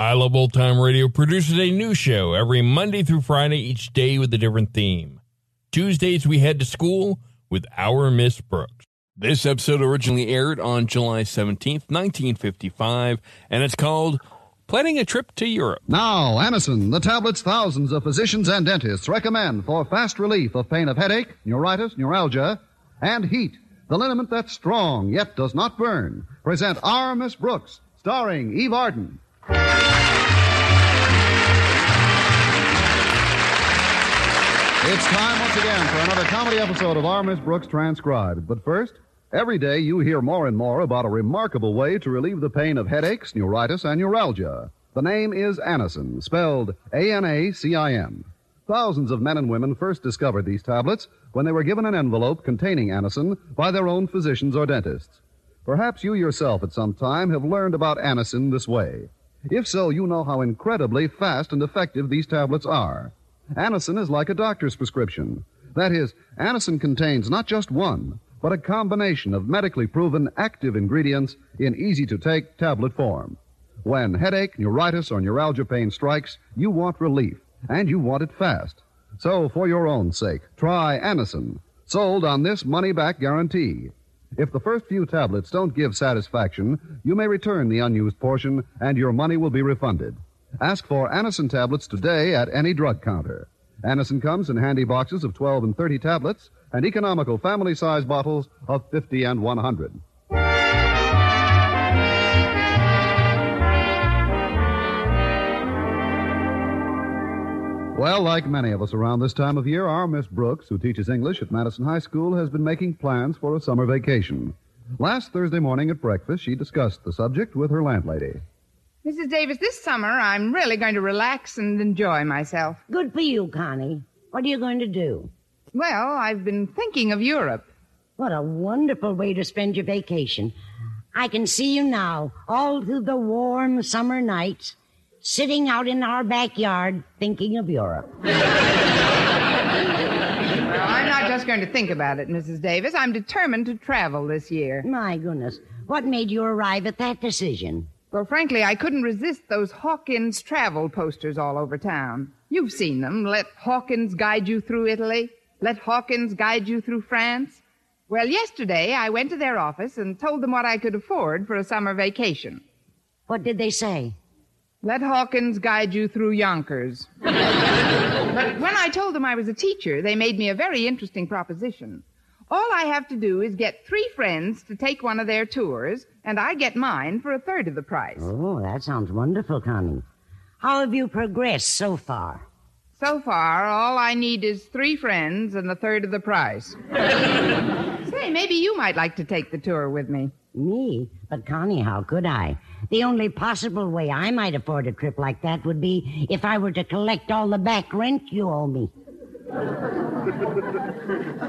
I Love Old Time Radio produces a new show every Monday through Friday, each day with a different theme. Tuesdays, we head to school with Our Miss Brooks. This episode originally aired on July 17th, 1955, and it's called Planning a Trip to Europe. Now, Anacin, the tablets thousands of physicians and dentists recommend for fast relief of pain of headache, neuritis, neuralgia, and Heet. The liniment that's strong yet does not burn. Present Our Miss Brooks, starring Eve Arden. It's time once again for another comedy episode of Our Miss Brooks Transcribed. But first, every day you hear more and more about a remarkable way to relieve the pain of headaches, neuritis, and neuralgia. The name is Anacin, spelled A-N-A-C-I-N. Thousands of men and women first discovered these tablets when they were given an envelope containing Anacin by their own physicians or dentists. Perhaps you yourself at some time have learned about Anacin this way. If so, you know how incredibly fast and effective these tablets are. Anacin is like a doctor's prescription. That is, Anacin contains not just one, but a combination of medically proven active ingredients in easy to take tablet form. When headache, neuritis, or neuralgia pain strikes, you want relief, and you want it fast. So, for your own sake, try Anacin, sold on this money back guarantee. If the first few tablets don't give satisfaction, you may return the unused portion and your money will be refunded. Ask for Anacin tablets today at any drug counter. Anacin comes in handy boxes of 12 and 30 tablets and economical family size bottles of 50 and 100. Well, like many of us around this time of year, our Miss Brooks, who teaches English at Madison High School, has been making plans for a summer vacation. Last Thursday morning at breakfast, she discussed the subject with her landlady. Mrs. Davis, this summer I'm really going to relax and enjoy myself. Good for you, Connie. What are you going to do? Well, I've been thinking of Europe. What a wonderful way to spend your vacation. I can see you now, all through the warm summer nights, sitting out in our backyard thinking of Europe. Well, I'm not just going to think about it, Mrs. Davis. I'm determined to travel this year. My goodness. What made you arrive at that decision? Well, frankly, I couldn't resist those Hawkins travel posters all over town. You've seen them. Let Hawkins guide you through Italy. Let Hawkins guide you through France. Well, yesterday I went to their office and told them what I could afford for a summer vacation. What did they say? Let Hawkins guide you through Yonkers. but when I told them I was a teacher, they made me a very interesting proposition. All I have to do is get three friends to take one of their tours, and I get mine for a third of the price. Oh, that sounds wonderful, Connie. How have you progressed so far? So far, all I need is three friends and a third of the price. Say, maybe you might like to take the tour with me. Me? But, Connie, how could I? The only possible way I might afford a trip like that would be if I were to collect all the back rent you owe me.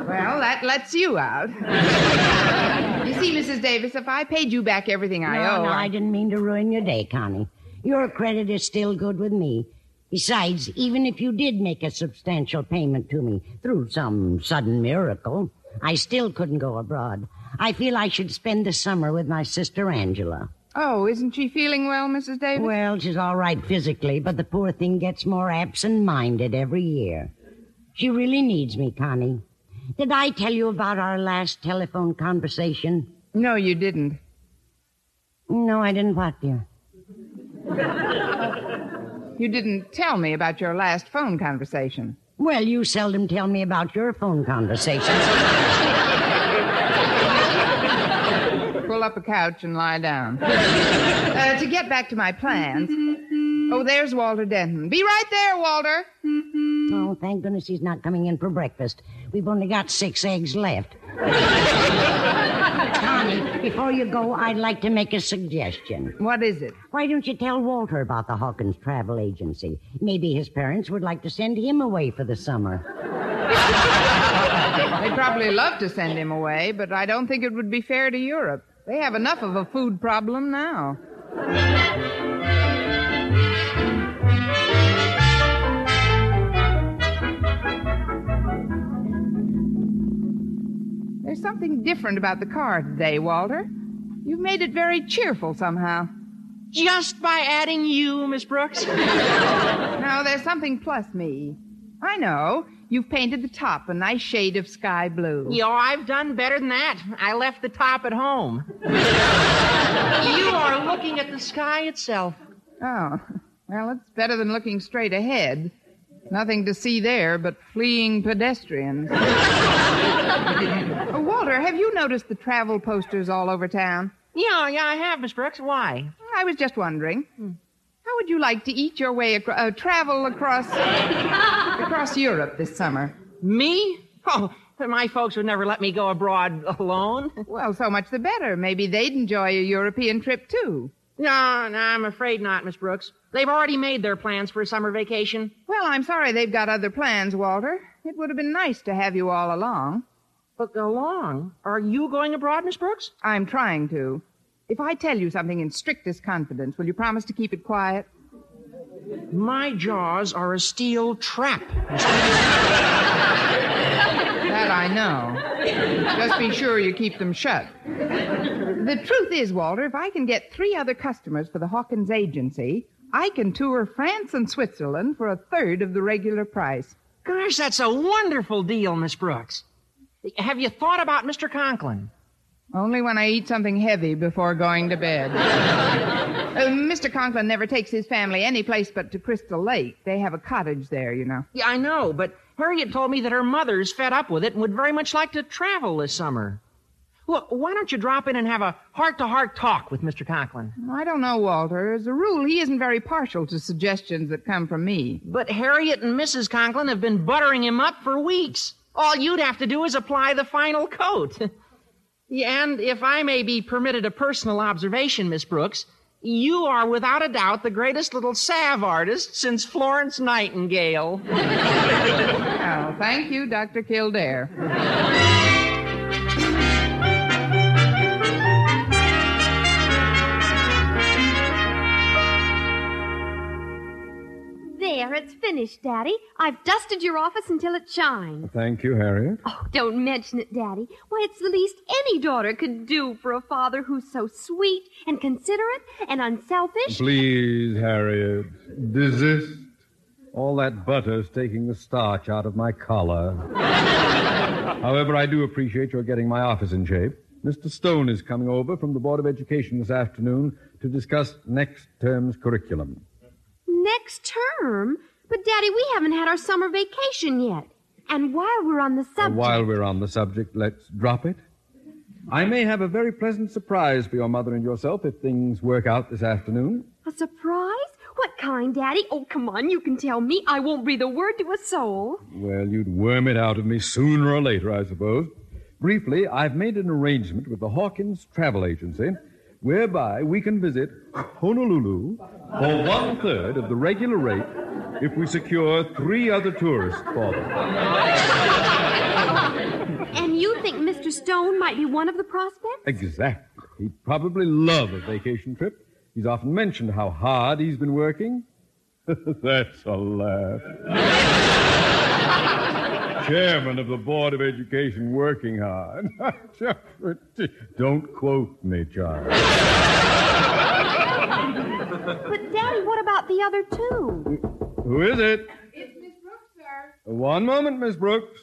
Well, that lets you out. you see, Mrs. Davis, if I paid you back everything I no, owe. no, I- I didn't mean to ruin your day, Connie. Your credit is still good with me. Besides, even if you did make a substantial payment to me through some sudden miracle, I still couldn't go abroad. I feel I should spend the summer with my sister Angela. Oh, isn't she feeling well, Mrs. Davis? Well, she's all right physically, but the poor thing gets more absent minded every year. She really needs me, Connie. Did I tell you about our last telephone conversation? No, you didn't. No, I didn't what, dear? You didn't tell me about your last phone conversation. Well, you seldom tell me about your phone conversations. Pull up a couch and lie down. Uh, to get back to my plans. Oh, there's Walter Denton. Be right there, Walter. oh, thank goodness he's not coming in for breakfast. We've only got six eggs left. Connie, before you go, I'd like to make a suggestion. What is it? Why don't you tell Walter about the Hawkins Travel Agency? Maybe his parents would like to send him away for the summer. They'd probably love to send him away, but I don't think it would be fair to Europe. They have enough of a food problem now. There's something different about the car today, Walter. You've made it very cheerful somehow. Just by adding you, Miss Brooks? No, there's something plus me. I know. You've painted the top a nice shade of sky blue. Yo, I've done better than that. I left the top at home. you are looking at the sky itself. Oh, well, it's better than looking straight ahead. Nothing to see there but fleeing pedestrians. Oh, Walter, have you noticed the travel posters all over town? Yeah, yeah, I have, Miss Brooks. Why? I was just wondering. How would you like to eat your way across, uh, travel across, across Europe this summer? Me? Oh, my folks would never let me go abroad alone. Well, so much the better. Maybe they'd enjoy a European trip too. No, no, I'm afraid not, Miss Brooks. They've already made their plans for a summer vacation. Well, I'm sorry they've got other plans, Walter. It would have been nice to have you all along. But along. Are you going abroad, Miss Brooks? I'm trying to. If I tell you something in strictest confidence, will you promise to keep it quiet? My jaws are a steel trap. That I know. Just be sure you keep them shut. The truth is, Walter, if I can get three other customers for the Hawkins agency, I can tour France and Switzerland for a third of the regular price. Gosh, that's a wonderful deal, Miss Brooks. Have you thought about Mr. Conklin? Only when I eat something heavy before going to bed. Uh, Mr. Conklin never takes his family any place but to Crystal Lake. They have a cottage there, you know. Yeah, I know, but Harriet told me that her mother's fed up with it and would very much like to travel this summer. Look, why don't you drop in and have a heart-to-heart talk with Mr. Conklin? I don't know, Walter. As a rule, he isn't very partial to suggestions that come from me. But Harriet and Mrs. Conklin have been buttering him up for weeks. All you'd have to do is apply the final coat. And if I may be permitted a personal observation, Miss Brooks, you are without a doubt the greatest little salve artist since Florence Nightingale. Oh, thank you, Dr. Kildare. Finished, Daddy. I've dusted your office until it shines. Thank you, Harriet. Oh, don't mention it, Daddy. Why, it's the least any daughter could do for a father who's so sweet and considerate and unselfish. Please, Harriet, desist. All that butter's taking the starch out of my collar. However, I do appreciate your getting my office in shape. Mr. Stone is coming over from the Board of Education this afternoon to discuss next term's curriculum. Next term? But, Daddy, we haven't had our summer vacation yet. And while we're on the Uh, subject. While we're on the subject, let's drop it. I may have a very pleasant surprise for your mother and yourself if things work out this afternoon. A surprise? What kind, Daddy? Oh, come on, you can tell me. I won't breathe a word to a soul. Well, you'd worm it out of me sooner or later, I suppose. Briefly, I've made an arrangement with the Hawkins Travel Agency whereby we can visit Honolulu for one third of the regular rate if we secure three other tourists for them. And you think Mr. Stone might be one of the prospects? Exactly. He'd probably love a vacation trip. He's often mentioned how hard he's been working. That's a laugh. Chairman of the Board of Education working hard. Don't quote me, child. But, Daddy, what about the other two? Mm. Who is it? It's Miss Brooks, sir. One moment, Miss Brooks.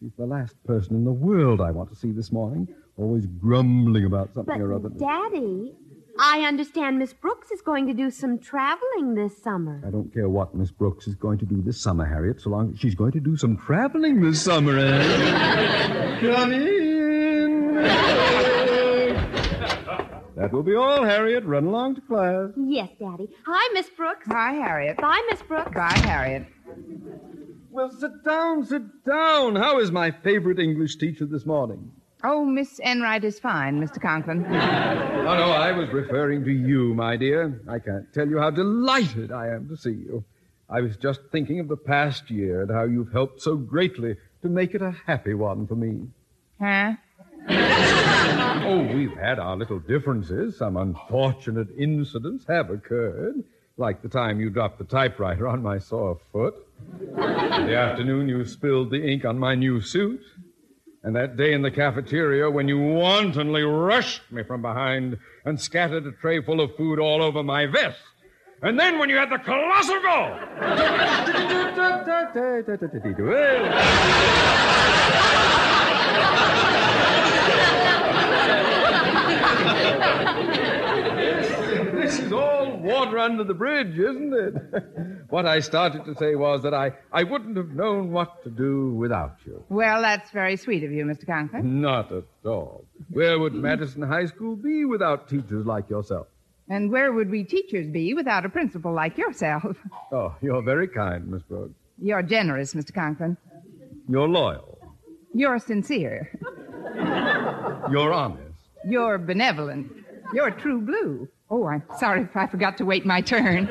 She's the last person in the world I want to see this morning. Always grumbling about something But, or other. Daddy, I understand Miss Brooks is going to do some traveling this summer. I don't care what Miss Brooks is going to do this summer, Harriet, so long as she's going to do some traveling this summer, eh? Come in. That will be all, Harriet. Run along to class. Yes, Daddy. Hi, Miss Brooks. Hi, Harriet. Bye, Miss Brooks. Bye, Harriet. Well, sit down, sit down. How is my favorite English teacher this morning? Oh, Miss Enright is fine, Mr. Conklin. Oh, no, I was referring to you, my dear. I can't tell you how delighted I am to see you. I was just thinking of the past year and how you've helped so greatly to make it a happy one for me. Huh? Oh, we've had our little differences. Some unfortunate incidents have occurred, like the time you dropped the typewriter on my sore foot, the afternoon you spilled the ink on my new suit, and that day in the cafeteria when you wantonly rushed me from behind and scattered a tray full of food all over my vest. And then when you had the colossal goal. This is all water under the bridge, isn't it? what I started to say was that I, I wouldn't have known what to do without you. Well, that's very sweet of you, Mr. Conklin. Not at all. Where would Madison High School be without teachers like yourself? And where would we teachers be without a principal like yourself? Oh, you're very kind, Miss Brooks. You're generous, Mr. Conklin. You're loyal. You're sincere. You're honest. You're benevolent. You're true blue. Oh, I'm sorry if I forgot to wait my turn.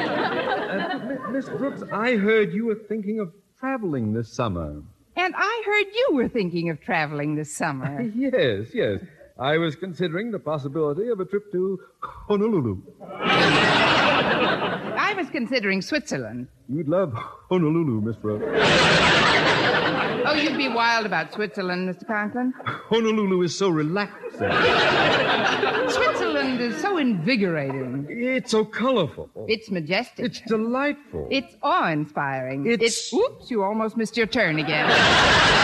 M- Miss Brooks, I heard you were thinking of traveling this summer. And I heard you were thinking of traveling this summer. Yes, yes. I was considering the possibility of a trip to Honolulu. I was considering Switzerland. You'd love Honolulu, Miss Brooks. Oh, you'd be wild about Switzerland, Mr. Conklin. Honolulu is so relaxing. Switzerland is so invigorating. It's so colorful. It's majestic. It's delightful. It's awe-inspiring. It's- Oops, you almost missed your turn again.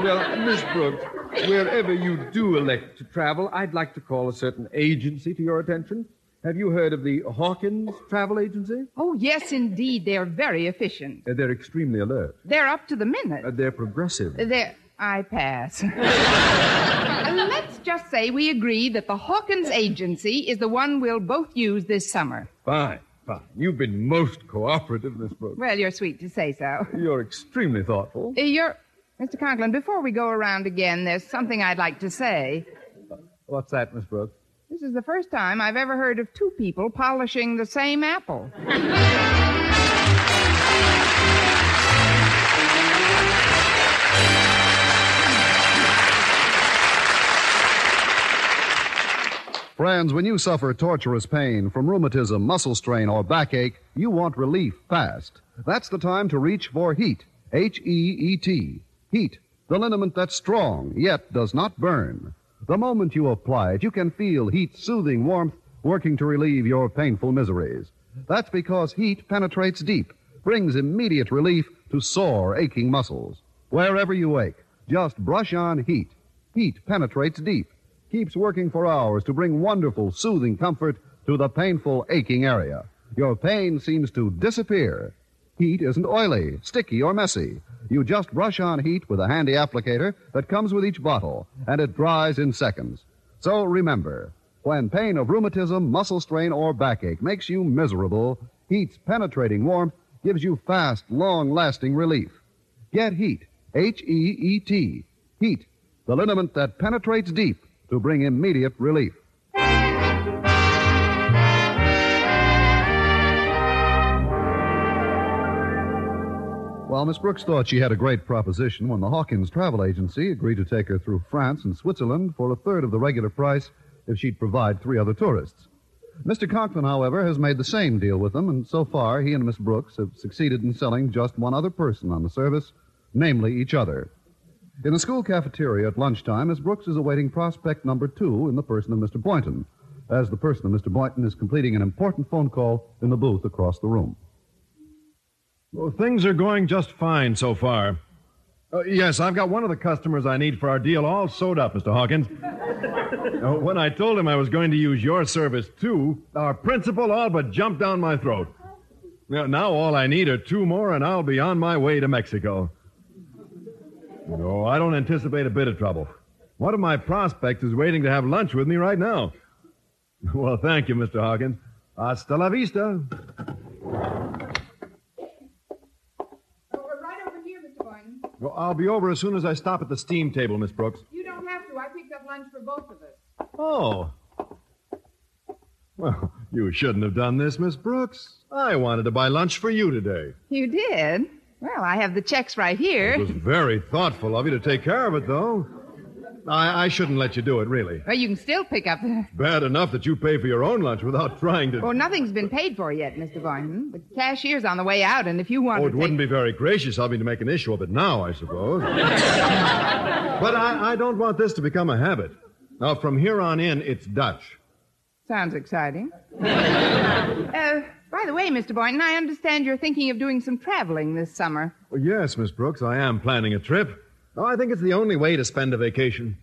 Well, Miss Brooks, wherever you do elect to travel, I'd like to call a certain agency to your attention. Have you heard of the Hawkins Travel Agency? Oh, yes, indeed. They're very efficient. Uh, they're extremely alert. They're up to the minute. Uh, they're progressive. They're... I pass. Let's just say we agree that the Hawkins Agency is the one we'll both use this summer. Fine, fine. You've been most cooperative, Miss Brooks. Well, you're sweet to say so. You're extremely thoughtful. Uh, You're... Mr. Conklin, before we go around again, there's something I'd like to say. What's that, Miss Brooks? This is the first time I've ever heard of two people polishing the same apple. Friends, when you suffer torturous pain from rheumatism, muscle strain, or backache, you want relief fast. That's the time to reach for Heet. H E E T. Heet, the liniment that's strong, yet does not burn. The moment you apply it, you can feel Heet, soothing warmth working to relieve your painful miseries. That's because Heet penetrates deep, brings immediate relief to sore, aching muscles. Wherever you ache, just brush on Heet. Heet penetrates deep, keeps working for hours to bring wonderful, soothing comfort to the painful, aching area. Your pain seems to disappear. Heet isn't oily, sticky, or messy. You just brush on Heet with a handy applicator that comes with each bottle, and it dries in seconds. So remember, when pain of rheumatism, muscle strain, or backache makes you miserable, Heet's penetrating warmth gives you fast, long lasting relief. Get Heet. H E E T. Heet. The liniment that penetrates deep to bring immediate relief. Well, Miss Brooks thought she had a great proposition when the Hawkins Travel Agency agreed to take her through France and Switzerland for a third of the regular price if she'd provide three other tourists. Mr. Conklin, however, has made the same deal with them, and so far he and Miss Brooks have succeeded in selling just one other person on the service, namely each other. In the school cafeteria at lunchtime, Miss Brooks is awaiting prospect number two in the person of Mr. Boynton, as the person of Mr. Boynton is completing an important phone call in the booth across the room. Well, things are going just fine so far. Uh, yes, I've got one of the customers I need for our deal all sewed up, Mr. Hawkins. Uh, when I told him I was going to use your service too, our principal all but jumped down my throat. Now, now all I need are two more, and I'll be on my way to Mexico. No, I don't anticipate a bit of trouble. One of my prospects is waiting to have lunch with me right now. Well, thank you, Mr. Hawkins. Hasta la vista. Well, I'll be over as soon as I stop at the steam table, Miss Brooks. You don't have to. I picked up lunch for both of us. Oh. Well, you shouldn't have done this, Miss Brooks. I wanted to buy lunch for you today. You did? Well, I have the checks right here. It was very thoughtful of you to take care of it, though. I, I shouldn't let you do it, really. Well, you can still pick up the. Bad enough that you pay for your own lunch without trying to. Well, nothing's been paid for yet, Mr. Boynton. The cashier's on the way out, and if you want Oh, it take- wouldn't be very gracious of me to make an issue of it now, I suppose. but I, I don't want this to become a habit. Now, from here on in, it's Dutch. Sounds exciting. uh, by the way, Mr. Boynton, I understand you're thinking of doing some traveling this summer. Well, yes, Miss Brooks, I am planning a trip. Oh, I think it's the only way to spend a vacation.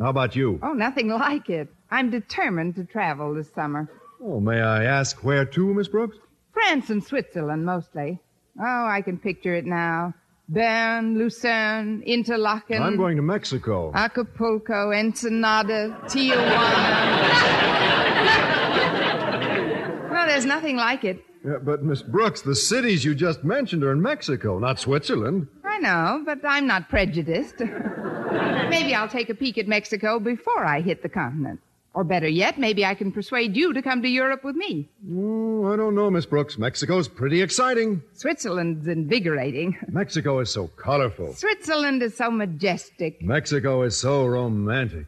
How about you? Oh, nothing like it. I'm determined to travel this summer. Oh, may I ask where to, Miss Brooks? France and Switzerland, mostly. Oh, I can picture it now. Bern, Lucerne, Interlaken. I'm going to Mexico. Acapulco, Ensenada, Tijuana. well, there's nothing like it. Yeah, but, Miss Brooks, the cities you just mentioned are in Mexico, not Switzerland. Know, but I'm not prejudiced. maybe I'll take a peek at Mexico before I hit the continent. Or better yet, maybe I can persuade you to come to Europe with me. Oh, I don't know, Miss Brooks. Mexico's pretty exciting. Switzerland's invigorating. Mexico is so colorful. Switzerland is so majestic. Mexico is so romantic.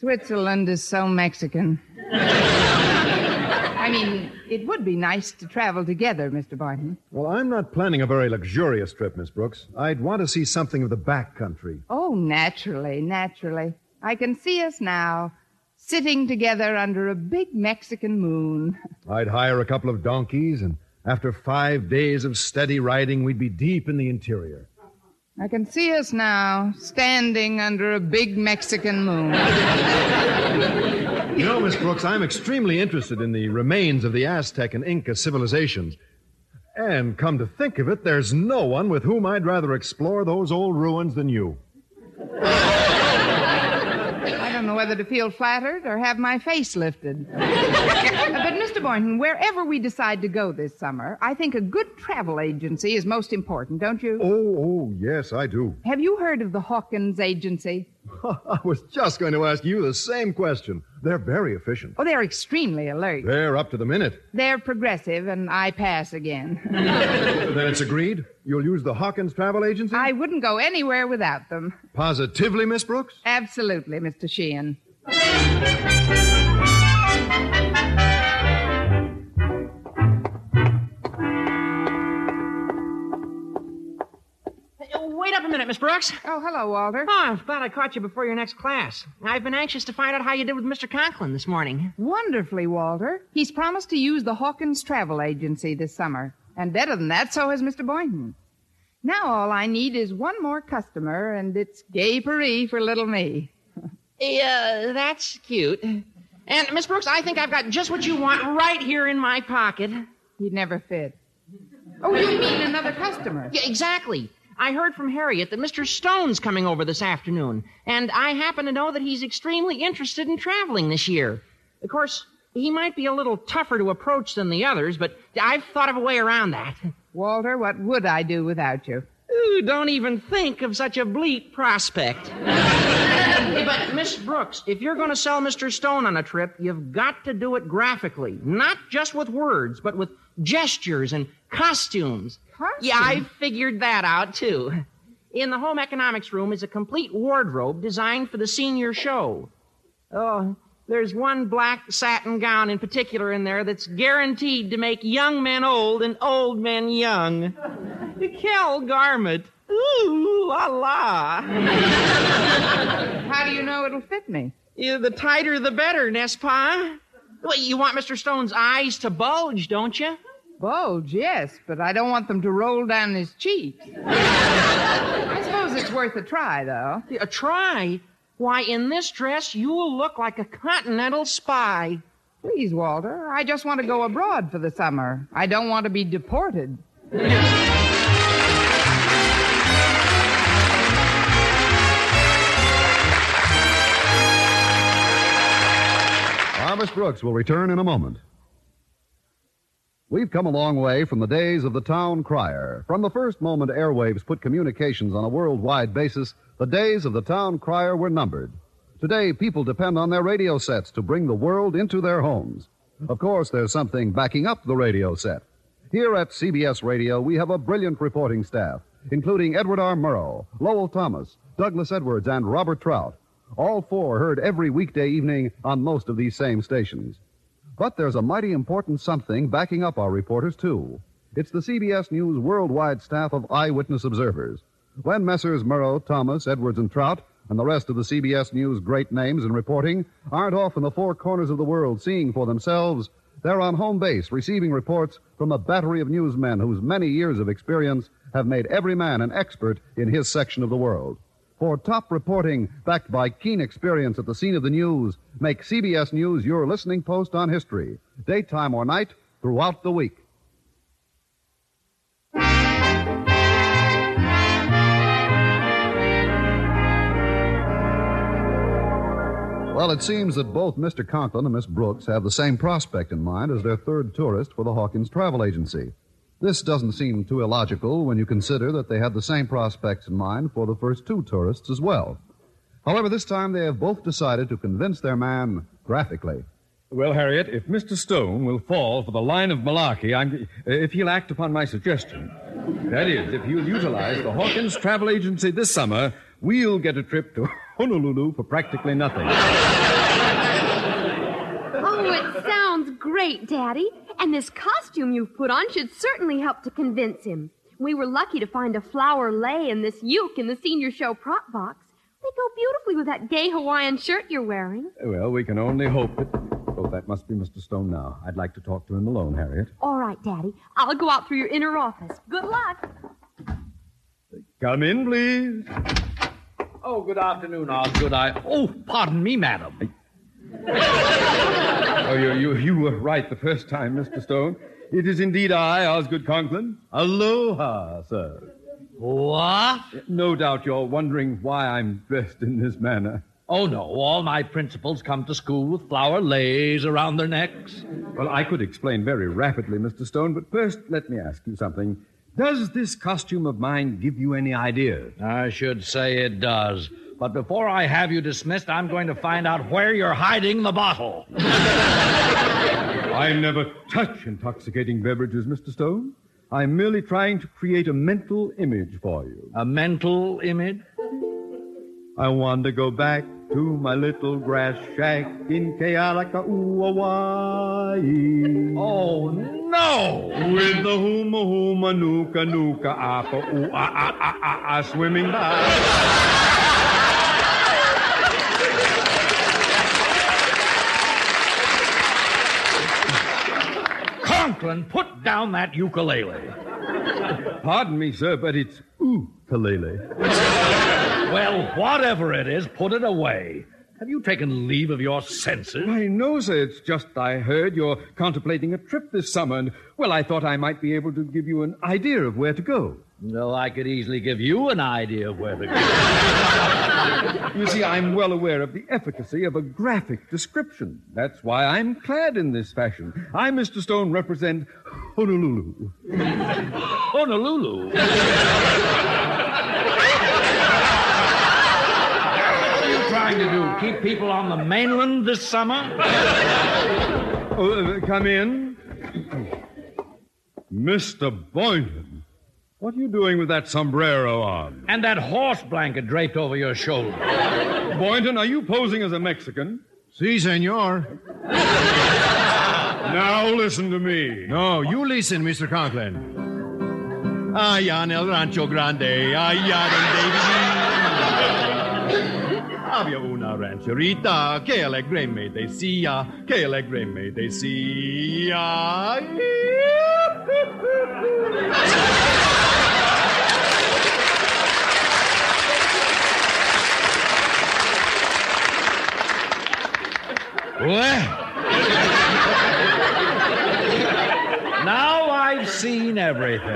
Switzerland is so Mexican. I mean, it would be nice to travel together, Mr. Boynton. Well, I'm not planning a very luxurious trip, Miss Brooks. I'd want to see something of the back country. Oh, naturally, naturally. I can see us now, sitting together under a big Mexican moon. I'd hire a couple of donkeys, and after five days of steady riding, we'd be deep in the interior. I can see us now, standing under a big Mexican moon. You know, Miss Brooks, I'm extremely interested in the remains of the Aztec and Inca civilizations. And come to think of it, there's no one with whom I'd rather explore those old ruins than you. Know whether to feel flattered or have my face lifted. but, Mr. Boynton, wherever we decide to go this summer, I think a good travel agency is most important, don't you? Oh, oh, yes, I do. Have you heard of the Hawkins Agency? I was just going to ask you the same question. They're very efficient. Oh, they're extremely alert. They're up to the minute. They're progressive, and I pass again. then it's agreed? You'll use the Hawkins Travel Agency? I wouldn't go anywhere without them. Positively, Miss Brooks? Absolutely, Mr. Sheehan. Uh, Wait up a minute, Miss Brooks. Oh, hello, Walter. Oh, I'm glad I caught you before your next class. I've been anxious to find out how you did with Mr. Conklin this morning. Wonderfully, Walter. He's promised to use the Hawkins Travel Agency this summer. And better than that, so has Mr. Boynton. Now all I need is one more customer, and it's gay Paris for little me. Yeah, that's cute. And, Miss Brooks, I think I've got just what you want right here in my pocket. He'd never fit. Oh, you mean another customer? Yeah, exactly. I heard from Harriet that Mr. Stone's coming over this afternoon, and I happen to know that he's extremely interested in traveling this year. Of course, he might be a little tougher to approach than the others, but I've thought of a way around that. Walter, what would I do without you? Ooh, don't even think of such a bleak prospect. but, Miss Brooks, if you're going to sell Mr. Stone on a trip, you've got to do it graphically. Not just with words, but with gestures and costumes. Yeah, I figured that out, too. In the home economics room is a complete wardrobe designed for the senior show. Oh, there's one black satin gown in particular in there that's guaranteed to make young men old and old men young. The Kel garment. Ooh, la la. How do you know it'll fit me? Yeah, the tighter the better, n'est-ce pas? Well, you want Mr. Stone's eyes to bulge, don't you? Bulge, yes, but I don't want them to roll down his cheeks. I suppose it's worth a try, though. A try? Why, in this dress, you'll look like a continental spy. Please, Walter, I just want to go abroad for the summer. I don't want to be deported. Our Miss Brooks will return in a moment. We've come a long way from the days of the town crier. From the first moment airwaves put communications on a worldwide basis, the days of the town crier were numbered. Today, people depend on their radio sets to bring the world into their homes. Of course, there's something backing up the radio set. Here at CBS Radio, we have a brilliant reporting staff, including Edward R. Murrow, Lowell Thomas, Douglas Edwards, and Robert Trout. All four heard every weekday evening on most of these same stations. But there's a mighty important something backing up our reporters, too. It's the CBS News worldwide staff of eyewitness observers. When Messrs. Murrow, Thomas, Edwards, and Trout, and the rest of the CBS News great names in reporting aren't off in the four corners of the world seeing for themselves, they're on home base receiving reports from a battery of newsmen whose many years of experience have made every man an expert in his section of the world. For top reporting backed by keen experience at the scene of the news, make CBS News your listening post on history, daytime or night, throughout the week. Well, it seems that both Mr. Conklin and Miss Brooks have the same prospect in mind as their third tourist for the Hawkins Travel Agency. This doesn't seem too illogical when you consider that they had the same prospects in mind for the first two tourists as well. However, this time they have both decided to convince their man graphically. Well, Harriet, if Mr. Stone will fall for the line of malarkey, I'm, if he'll act upon my suggestion, that is, if he'll utilize the Hawkins Travel Agency this summer, we'll get a trip to Honolulu for practically nothing. Oh, it sounds great, Daddy. And this costume you've put on should certainly help to convince him. We were lucky to find a flower lei and this uke in the senior show prop box. They go beautifully with that gay Hawaiian shirt you're wearing. Well, we can only hope that. Oh, that must be Mr. Stone now. I'd like to talk to him alone, Harriet. All right, Daddy. I'll go out through your inner office. Good luck. Come in, please. Oh, good afternoon, Osgood. I. Oh, pardon me, madam. Oh, you, you, you were right the first time, Mr. Stone. It is indeed I, Osgood Conklin. Aloha, sir. What? No doubt you're wondering why I'm dressed in this manner. Oh, no. All my principals come to school with flower leis around their necks. Well, I could explain very rapidly, Mr. Stone, but first let me ask you something. Does this costume of mine give you any ideas? I should say it does. But before I have you dismissed, I'm going to find out where you're hiding the bottle. I never touch intoxicating beverages, Mr. Stone. I'm merely trying to create a mental image for you. A mental image? I want to go back to my little grass shack in Kealakekua, Oh, no! With the huma huma nuka nuka apa ooh ah ah ah ah ah swimming by. Conklin, put down that ukulele. Pardon me, sir, but it's ukulele. Well, whatever it is, put it away. Have you taken leave of your senses? Why, no, sir. It's just I heard you're contemplating a trip this summer, and, well, I thought I might be able to give you an idea of where to go. No, I could easily give you an idea of where to go. You see, I'm well aware of the efficacy of a graphic description. That's why I'm clad in this fashion. I, Mr. Stone, represent Honolulu. Honolulu? What are you trying to do? Keep people on the mainland this summer? Oh, uh, come in. Mr. Boynton, what are you doing with that sombrero on? And that horse blanket draped over your shoulder. Boynton, are you posing as a Mexican? Si, senor. Now listen to me. No, you listen, Mr. Conklin. Allá en el rancho grande, allá donde viví. Había una rancherita que alegre me decía, que alegre me decía. Well. now seen everything.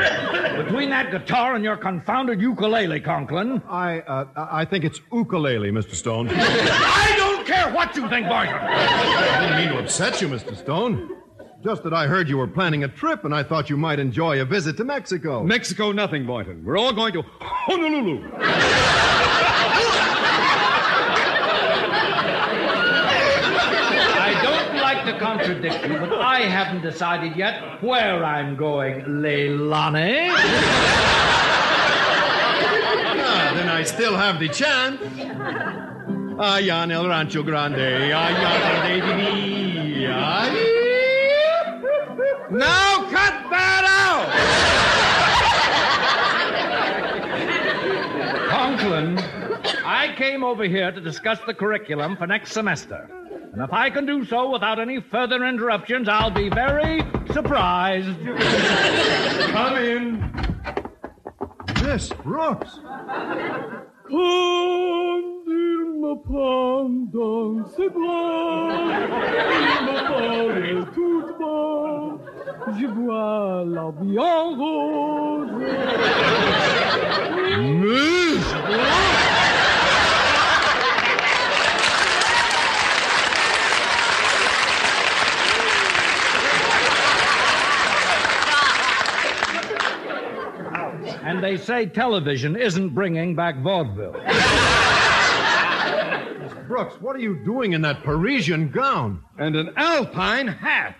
Between that guitar and your confounded ukulele, Conklin. I, uh, I think it's ukulele, Mr. Stone. I don't care what you think, Boynton. I didn't mean to upset you, Mr. Stone. Just that I heard you were planning a trip, and I thought you might enjoy a visit to Mexico. Mexico, nothing, Boynton. We're all going to Honolulu. I don't like to contradict but I haven't decided yet where I'm going, Leilani. Ah, then I still have the chance. Ah, allá en el Rancho Grande, allá donde vivía. Now cut that out! Conklin, I came over here to discuss the curriculum for next semester. And if I can do so without any further interruptions, I'll be very surprised. Come in. Miss Brooks. Je vois la vie en rose. And they say television isn't bringing back vaudeville. Brooks, what are you doing in that Parisian gown? And an alpine hat.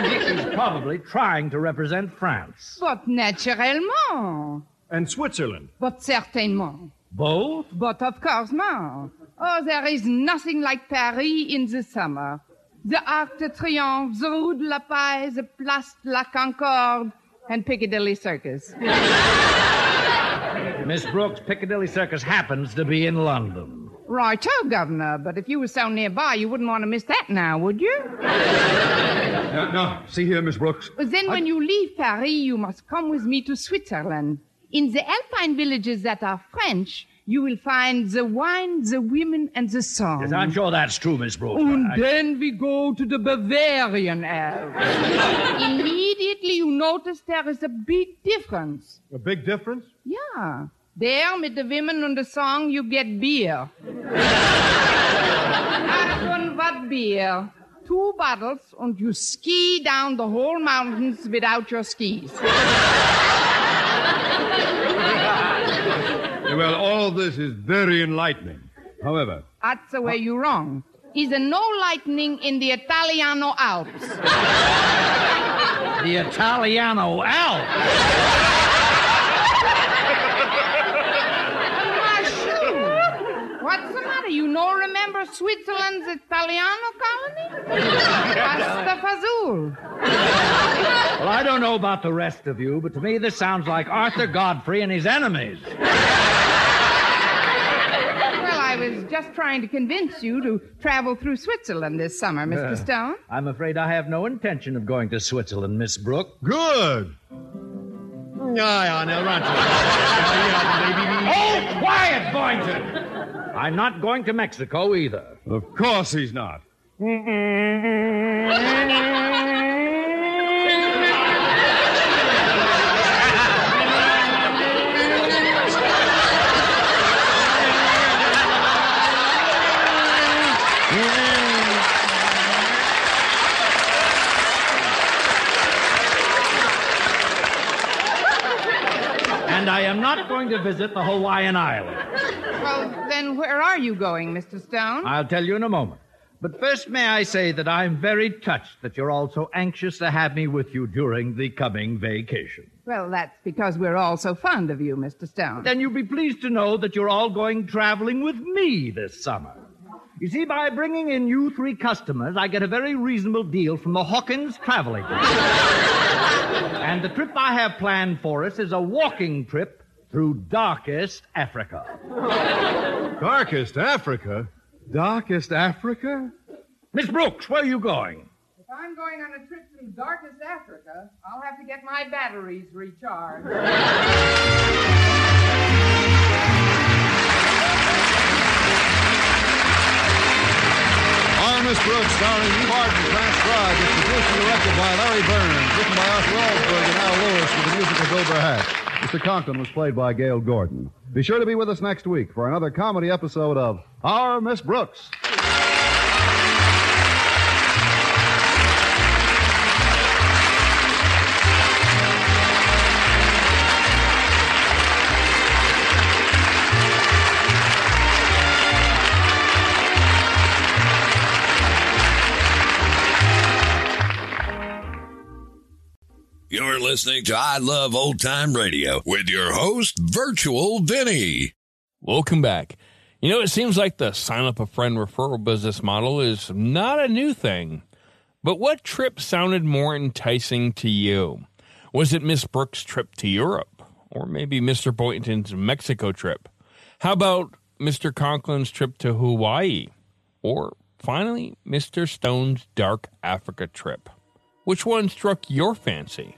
He's probably trying to represent France. But naturellement. And Switzerland. But certainement. Both? But of course not. Oh, there is nothing like Paris in the summer. The Arc de Triomphe, the Rue de la Paix, the Place de la Concorde, and Piccadilly Circus. Miss Brooks, Piccadilly Circus happens to be in London. Righto, Governor, but if you were so nearby, you wouldn't want to miss that now, would you? Uh, no, see here, Miss Brooks. But then when you leave Paris, you must come with me to Switzerland. In the alpine villages that are French, you will find the wine, the women, and the song. Yes, I'm sure that's true, Miss Brooks. And I- then we go to the Bavarian Alps. Immediately you notice there is a big difference. A big difference? Yeah. There, with the women and the song, you get beer. Achtung, what beer? Two bottles, and you ski down the whole mountains without your skis. Well, all this is very enlightening. However, That's the way you're wrong. Is there no lightning in the Italiano Alps? The Italiano Alps. Mashu! What's the matter? You no remember Switzerland's Italiano colony? Pasta Fazul. Well, I don't know about the rest of you, but to me this sounds like Arthur Godfrey and his enemies. Well, I was just trying to convince you to travel through Switzerland this summer, Mr. Stone. I'm afraid I have no intention of going to Switzerland, Miss Brooke. Good. Allá en el Rancho. Oh, quiet, Boynton! I'm not going to Mexico either. of course he's not. am not going to visit the Hawaiian Islands. Well, then where are you going, Mr. Stone? I'll tell you in a moment. But first, may I say that I'm very touched that you're all so anxious to have me with you during the coming vacation. Well, that's because we're all so fond of you, Mr. Stone. Then you'll be pleased to know that you're all going traveling with me this summer. You see, by bringing in you three customers, I get a very reasonable deal from the Hawkins Travel Agency. and the trip I have planned for us is a walking trip through darkest Africa. Darkest Africa? Darkest Africa? Miss Brooks, where are you going? If I'm going on a trip through darkest Africa, I'll have to get my batteries recharged. Miss Brooks, starring Eve Arden, transcribed. It's produced and directed by Larry Berns. Written by Arthur Alsberg and Al Lewis with the music of Wilbur Hatch. Mr. Conklin was played by Gale Gordon. Be sure to be with us next week for another comedy episode of Our Miss Brooks. Listening to I Love Old Time Radio with your host, Virtual Vinny. Welcome back. You know, it seems like the sign up a friend referral business model is not a new thing. But what trip sounded more enticing to you? Was it Miss Brooks' trip to Europe? Or maybe Mr. Boynton's Mexico trip? How about Mr. Conklin's trip to Hawaii? Or finally, Mr. Stone's Dark Africa trip? Which one struck your fancy?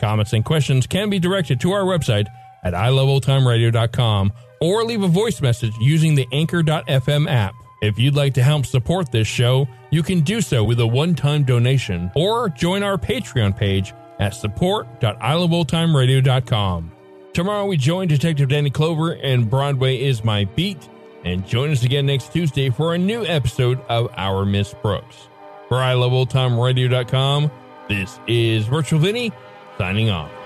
Comments and questions can be directed to our website at iloveoldtimeradio.com or leave a voice message using the Anchor.fm app. If you'd like to help support this show, you can do so with a one-time donation or join our Patreon page at support.iloveoldtimeradio.com. Tomorrow we join Detective Danny Clover and Broadway is My Beat, and join us again next Tuesday for a new episode of Our Miss Brooks. For iloveoldtimeradio.com, this is Virtual Vinny signing off.